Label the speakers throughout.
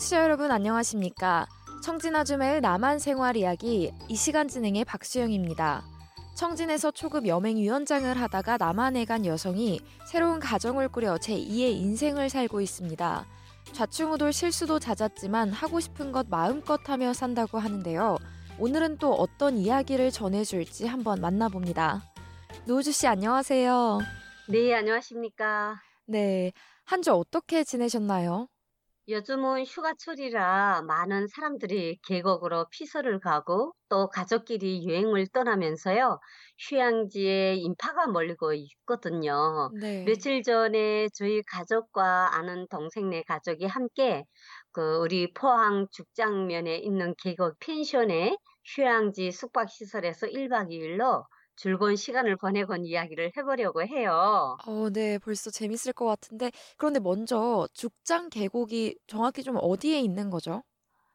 Speaker 1: 청취자 여러분 안녕하십니까? 청진아주매의 남한 생활 이야기 이 시간 진행의 박수영입니다. 청진에서 초급 여맹위원장을 하다가 남한에 간 여성이 새로운 가정을 꾸려 제2의 인생을 살고 있습니다. 좌충우돌 실수도 잦았지만 하고 싶은 것 마음껏 하며 산다고 하는데요. 오늘은 또 어떤 이야기를 전해줄지 한번 만나봅니다. 노우주 씨 안녕하세요.
Speaker 2: 네, 안녕하십니까.
Speaker 1: 네, 한 주 어떻게 지내셨나요?
Speaker 2: 요즘은 휴가철이라 많은 사람들이 계곡으로 피서를 가고 또 가족끼리 여행을 떠나면서요. 휴양지에 인파가 몰리고 있거든요.
Speaker 1: 네.
Speaker 2: 며칠 전에 저희 가족과 아는 동생네 가족이 함께 그 우리 포항 죽장면에 있는 계곡 펜션의 휴양지 숙박시설에서 1박 2일로 즐거운 시간을 보내곤 이야기를 해보려고 해요.
Speaker 1: 어, 네, 벌써 재밌을 것 같은데, 그런데 먼저 죽장 계곡이 정확히 좀 어디에 있는 거죠?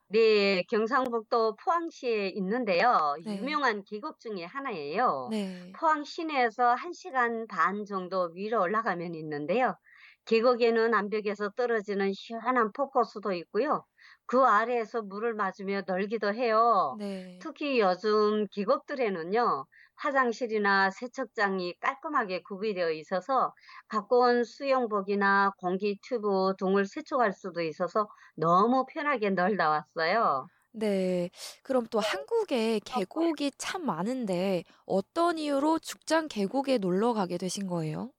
Speaker 2: 네, 경상북도 포항시에 있는데요.
Speaker 1: 네.
Speaker 2: 유명한 계곡 중에 하나예요.
Speaker 1: 네.
Speaker 2: 포항 시내에서 1시간 반 정도 위로 올라가면 있는데요. 계곡에는 암벽에서 떨어지는 시원한 폭포수도 있고요. 그 아래에서 물을 맞으며 놀기도 해요.
Speaker 1: 네.
Speaker 2: 특히 요즘 계곡들에는요, 화장실이나 세척장이 깔끔하게 구비되어 있어서 갖고 온 수영복이나 공기 튜브 등을 세척할 수도 있어서 너무 편하게 놀다 왔어요.
Speaker 1: 네. 그럼 또 한국에 계곡이 참 많은데, 어떤 이유로 죽장 계곡에 놀러 가게 되신 거예요?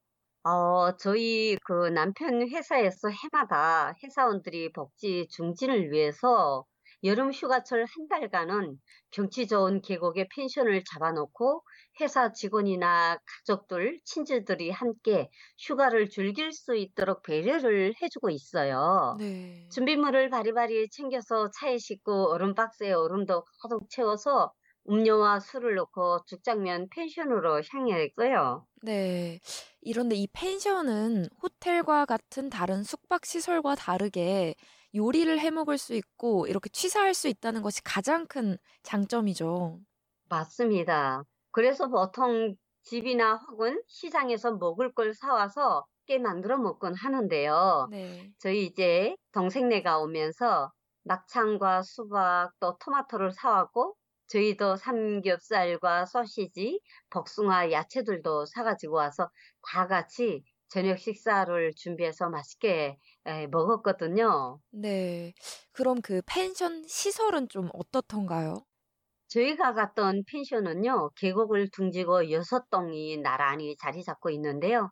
Speaker 2: 어, 저희 그 남편 회사에서 해마다 회사원들이 복지 증진을 위해서 여름 휴가철 한 달간은 경치 좋은 계곡에 펜션을 잡아놓고 회사 직원이나 가족들, 친지들이 함께 휴가를 즐길 수 있도록 배려를 해주고 있어요.
Speaker 1: 네.
Speaker 2: 준비물을 바리바리 챙겨서 차에 싣고 얼음 박스에 얼음도 가득 채워서 음료와 술을 넣고 죽장면 펜션으로 향했고요.
Speaker 1: 네. 이런데 이 펜션은 호텔과 같은 다른 숙박 시설과 다르게 요리를 해 먹을 수 있고 이렇게 취사할 수 있다는 것이 가장 큰 장점이죠.
Speaker 2: 맞습니다. 그래서 보통 집이나 혹은 시장에서 먹을 걸 사와서 깨 만들어 먹곤 하는데요.
Speaker 1: 네.
Speaker 2: 저희 이제 동생네가 오면서 막창과 수박 또 토마토를 사왔고 저희도 삼겹살과 소시지, 복숭아, 야채들도 사가지고 와서 다 같이 저녁 식사를 준비해서 맛있게 에, 먹었거든요.
Speaker 1: 네. 그럼 그 펜션 시설은 좀 어떻던가요?
Speaker 2: 저희가 갔던 펜션은요, 계곡을 둥지고 여섯 동이 나란히 자리 잡고 있는데요.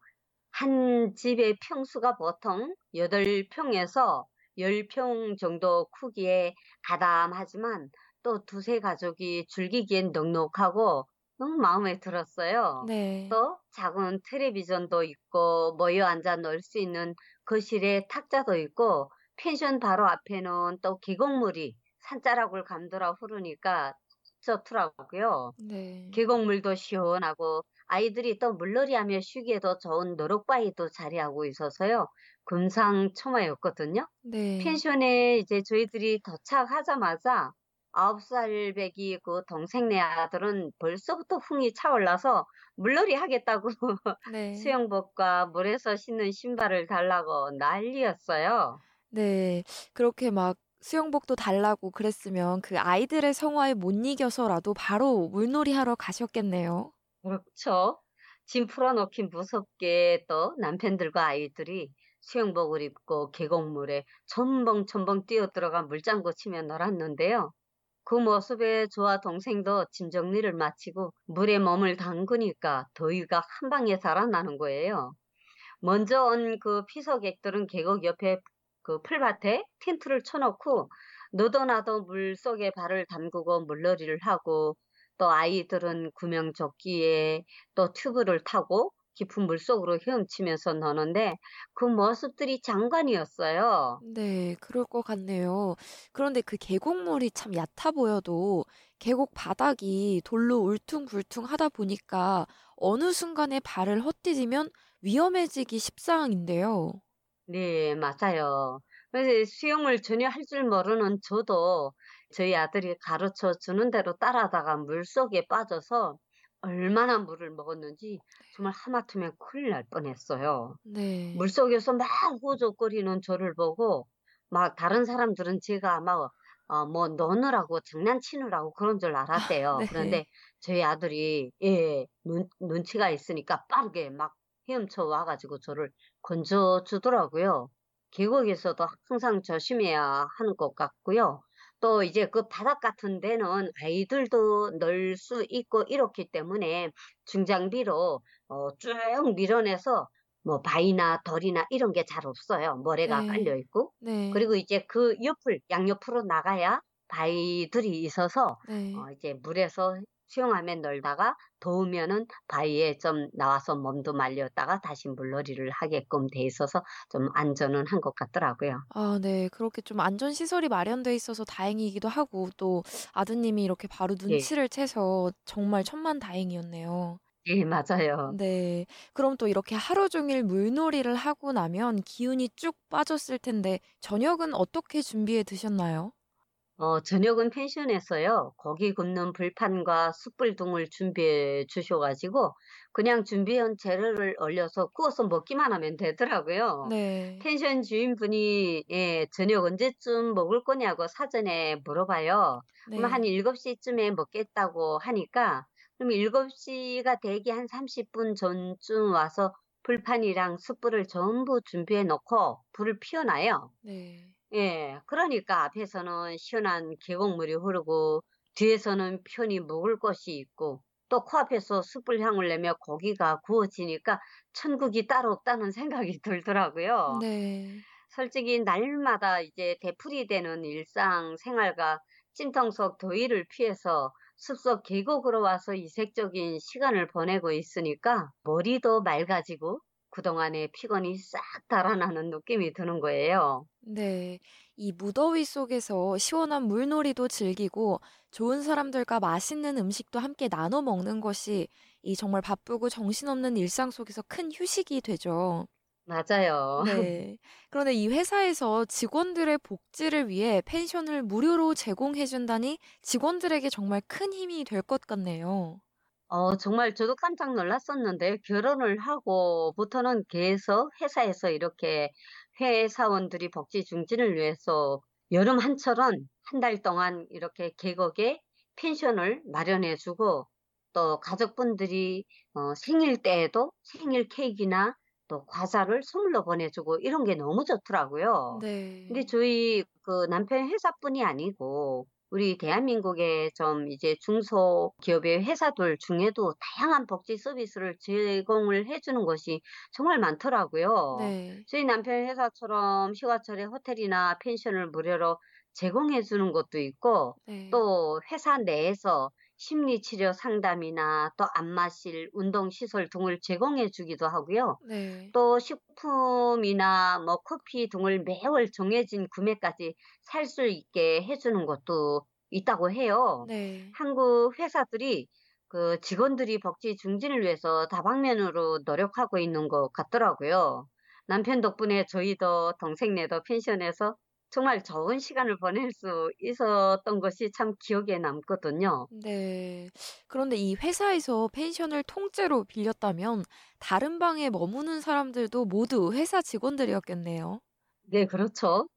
Speaker 2: 한 집의 평수가 보통 8평에서 10평 정도 크기에 가담하지만 또 두세 가족이 즐기기엔 넉넉하고 너무 마음에 들었어요.
Speaker 1: 네.
Speaker 2: 또 작은 텔레비전도 있고 모여 앉아 놀 수 있는 거실에 탁자도 있고 펜션 바로 앞에는 또 계곡물이 산자락을 감돌아 흐르니까 좋더라고요.
Speaker 1: 네.
Speaker 2: 계곡물도 시원하고 아이들이 또 물놀이하며 쉬기에도 좋은 노록바위도 자리하고 있어서요. 금상첨화였거든요.
Speaker 1: 네.
Speaker 2: 펜션에 이제 저희들이 도착하자마자 아홉 살 배기 그 동생 네 아들은 벌써부터 흥이 차올라서 물놀이 하겠다고
Speaker 1: 네.
Speaker 2: 수영복과 물에서 신는 신발을 달라고 난리였어요.
Speaker 1: 네. 그렇게 막 수영복도 달라고 그랬으면 그 아이들의 성화에 못 이겨서라도 바로 물놀이 하러 가셨겠네요.
Speaker 2: 그렇죠. 짐 풀어놓긴 무섭게 또 남편들과 아이들이 수영복을 입고 계곡물에 첨벙첨벙 뛰어들어가 물장구 치며 놀았는데요. 그 모습에 저와 동생도 짐 정리를 마치고 물에 몸을 담그니까 더위가 한 방에 달아나는 거예요. 먼저 온 그 피서객들은 계곡 옆에 그 풀밭에 텐트를 쳐놓고 너도 나도 물 속에 발을 담그고 물놀이를 하고 또 아이들은 구명조끼에 또 튜브를 타고 깊은 물 속으로 헤엄치면서 노는데 그 모습들이 장관이었어요.
Speaker 1: 네, 그럴 것 같네요. 그런데 그 계곡물이 참 얕아 보여도 계곡 바닥이 돌로 울퉁불퉁 하다 보니까 어느 순간에 발을 헛디디면 위험해지기 십상인데요.
Speaker 2: 네, 맞아요. 그래서 수영을 전혀 할 줄 모르는 저도 저희 아들이 가르쳐 주는 대로 따라다가 물 속에 빠져서 얼마나 물을 먹었는지 정말 하마터면 큰일 날 뻔했어요.
Speaker 1: 네.
Speaker 2: 물속에서 막 호적거리는 저를 보고 막 다른 사람들은 제가 막어뭐 노느라고 장난치느라고 그런 줄 알았대요.
Speaker 1: 네.
Speaker 2: 그런데 저희 아들이 예 눈 눈치가 있으니까 빠르게 막 헤엄쳐 와 가지고 저를 건져 주더라고요. 계곡에서도 항상 조심해야 하는 것 같고요. 또 이제 그 바닥 같은 데는 아이들도 넣을 수 있고 이렇기 때문에 중장비로 어 쭉 밀어내서 뭐 바위나 덜이나 이런 게 잘 없어요. 모래가 깔려
Speaker 1: 네.
Speaker 2: 있고.
Speaker 1: 네.
Speaker 2: 그리고 이제 그 옆을 양옆으로 나가야 바위들이 있어서
Speaker 1: 네.
Speaker 2: 어 이제 물에서 수영하면 놀다가 더우면은 바위에 좀 나와서 몸도 말렸다가 다시 물놀이를 하게끔 돼 있어서 좀 안전은 한 것 같더라고요.
Speaker 1: 아 네. 그렇게 좀 안전 시설이 마련돼 있어서 다행이기도 하고 또 아드님이 이렇게 바로
Speaker 2: 예.
Speaker 1: 눈치를 채서 정말 천만다행이었네요.
Speaker 2: 예 맞아요.
Speaker 1: 네. 그럼 또 이렇게 하루 종일 물놀이를 하고 나면 기운이 쭉 빠졌을 텐데 저녁은 어떻게 준비해 드셨나요?
Speaker 2: 어 저녁은 펜션에서요. 고기 굽는 불판과 숯불 등을 준비해 주셔 가지고 그냥 준비해 온 재료를 얼려서 구워서 먹기만 하면 되더라고요.
Speaker 1: 네.
Speaker 2: 펜션 주인분이 예 "저녁 언제쯤 먹을 거냐."고 사전에 물어봐요. 그럼 한
Speaker 1: 네.
Speaker 2: 7 시쯤에 먹겠다고 하니까 그럼 7 시가 되기 한 30분 전쯤 와서 불판이랑 숯불을 전부 준비해 놓고 불을 피워 놔요.
Speaker 1: 네.
Speaker 2: 예. 그러니까 앞에서는 시원한 계곡물이 흐르고 뒤에서는 편히 묵을 곳이 있고 또 코앞에서 숯불 향을 내며 고기가 구워지니까 천국이 따로 없다는 생각이 들더라고요.
Speaker 1: 네.
Speaker 2: 솔직히 날마다 이제 되풀이 되는 일상 생활과 찜통 속 더위를 피해서 숲속 계곡으로 와서 이색적인 시간을 보내고 있으니까 머리도 맑아지고 그동안의 피곤이 싹 달아나는 느낌이 드는 거예요.
Speaker 1: 네. 이 무더위 속에서 시원한 물놀이도 즐기고 좋은 사람들과 맛있는 음식도 함께 나눠 먹는 것이 이 정말 바쁘고 정신없는 일상 속에서 큰 휴식이 되죠.
Speaker 2: 맞아요.
Speaker 1: 네. 그런데 이 회사에서 직원들의 복지를 위해 펜션을 무료로 제공해 준다니 직원들에게 정말 큰 힘이 될 것 같네요.
Speaker 2: 어 정말 저도 깜짝 놀랐었는데 결혼을 하고부터는 계속 회사에서 이렇게 회사원들이 복지 증진을 위해서 여름 한철은 한 달 동안 이렇게 계곡에 펜션을 마련해 주고 또 가족분들이 어 생일 때에도 생일 케이크나 또 과자를 선물로 보내 주고 이런 게 너무 좋더라고요. 근데
Speaker 1: 네.
Speaker 2: 저희 그 남편 회사뿐이 아니고 우리 대한민국의 좀 이제 중소기업의 회사들 중에도 다양한 복지 서비스를 제공을 해 주는 것이 정말 많더라고요.
Speaker 1: 네.
Speaker 2: 저희 남편 회사처럼 휴가철에 호텔이나 펜션을 무료로 제공해 주는 것도 있고
Speaker 1: 네.
Speaker 2: 또 회사 내에서 심리치료 상담이나 또 안마실, 운동시설 등을 제공해 주기도 하고요.
Speaker 1: 네.
Speaker 2: 또 식품이나 뭐 커피 등을 매월 정해진 구매까지 살 수 있게 해 주는 것도 있다고 해요.
Speaker 1: 네.
Speaker 2: 한국 회사들이 그 직원들이 복지 증진을 위해서 다방면으로 노력하고 있는 것 같더라고요. 남편 덕분에 저희도 동생네도 펜션에서 정말 좋은 시간을 보낼 수 있었던 것이 참 기억에 남거든요.
Speaker 1: 네. 그런데 이 회사에서 펜션을 통째로 빌렸다면 다른 방에 머무는 사람들도 모두 회사 직원들이었겠네요.
Speaker 2: 네, 그렇죠.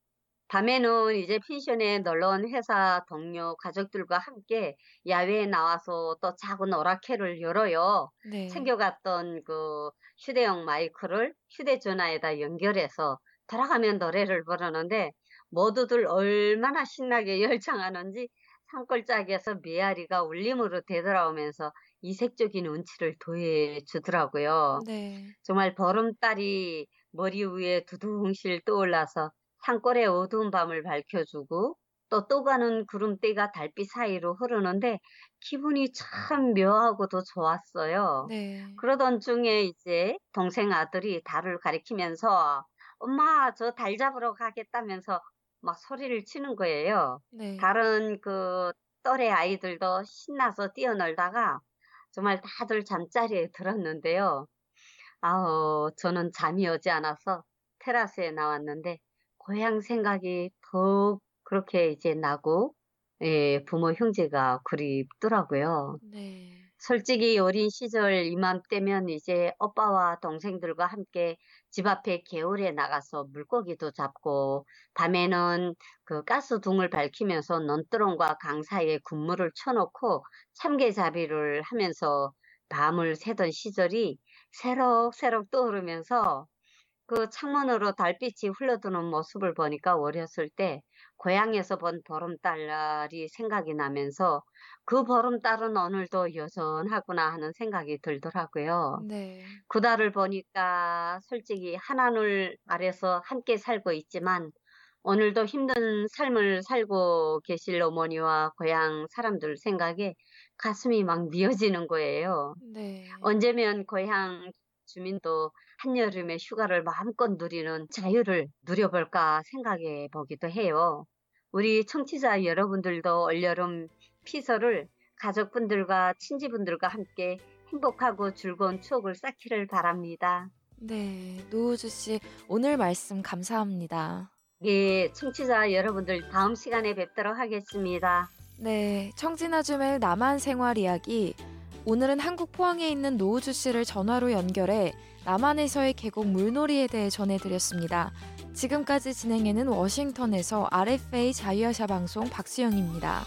Speaker 2: 밤에는 이제 펜션에 놀러 온 회사 동료 가족들과 함께 야외에 나와서 또 작은 오락회를 열어요.
Speaker 1: 네.
Speaker 2: 챙겨갔던 그 휴대용 마이크를 휴대전화에다 연결해서 돌아가면 노래를 부르는데 모두들 얼마나 신나게 열창하는지 산골짜기에서 메아리가 울림으로 되돌아오면서 이색적인 운치를 더해 주더라고요.
Speaker 1: 네.
Speaker 2: 정말 보름달이 머리 위에 두둥실 떠올라서 산골의 어두운 밤을 밝혀주고 또 떠가는 구름대가 달빛 사이로 흐르는데 기분이 참 묘하고도 좋았어요.
Speaker 1: 네.
Speaker 2: 그러던 중에 이제 동생 아들이 달을 가리키면서 엄마 저 달 잡으러 가겠다면서 막 소리를 치는 거예요.
Speaker 1: 네.
Speaker 2: 다른 그 또래 아이들도 신나서 뛰어놀다가 정말 다들 잠자리에 들었는데요. 아우 저는 잠이 오지 않아서 테라스에 나왔는데 고향 생각이 더욱 그렇게 이제 나고 예 부모 형제가 그립더라고요.
Speaker 1: 네.
Speaker 2: 솔직히 어린 시절 이맘때면 이제 오빠와 동생들과 함께 집 앞에 개울에 나가서 물고기도 잡고 밤에는 그 가스등을 밝히면서 논두렁과 강 사이에 군물을 쳐놓고 참개잡이를 하면서 밤을 새던 시절이 새록새록 떠오르면서 그 창문으로 달빛이 흘러드는 모습을 보니까 어렸을 때 고향에서 본 보름달이 생각이 나면서 그 보름달은 오늘도 여전하구나 하는 생각이 들더라고요.
Speaker 1: 네.
Speaker 2: 그 달을 보니까 솔직히 하나늘 아래서 함께 살고 있지만 오늘도 힘든 삶을 살고 계실 어머니와 고향 사람들 생각에 가슴이 막 미어지는 거예요.
Speaker 1: 네.
Speaker 2: 언제면 고향 주민도 한여름에 휴가를 마음껏 누리는 자유를 누려볼까 생각해 보기도 해요. 우리 청취자 여러분들도 올여름 피서를 가족분들과 친지분들과 함께 행복하고 즐거운 추억을 쌓기를 바랍니다.
Speaker 1: 네, 노우주 씨 오늘 말씀 감사합니다.
Speaker 2: 예, 청취자 여러분들 다음 시간에 뵙도록 하겠습니다.
Speaker 1: 네, 청진아주멜 남한 생활 이야기 오늘은 한국 포항에 있는 노우주 씨를 전화로 연결해 남한에서의 계곡 물놀이에 대해 전해드렸습니다. 지금까지 진행해는 워싱턴에서 RFA 자유아시아 방송 박수영입니다.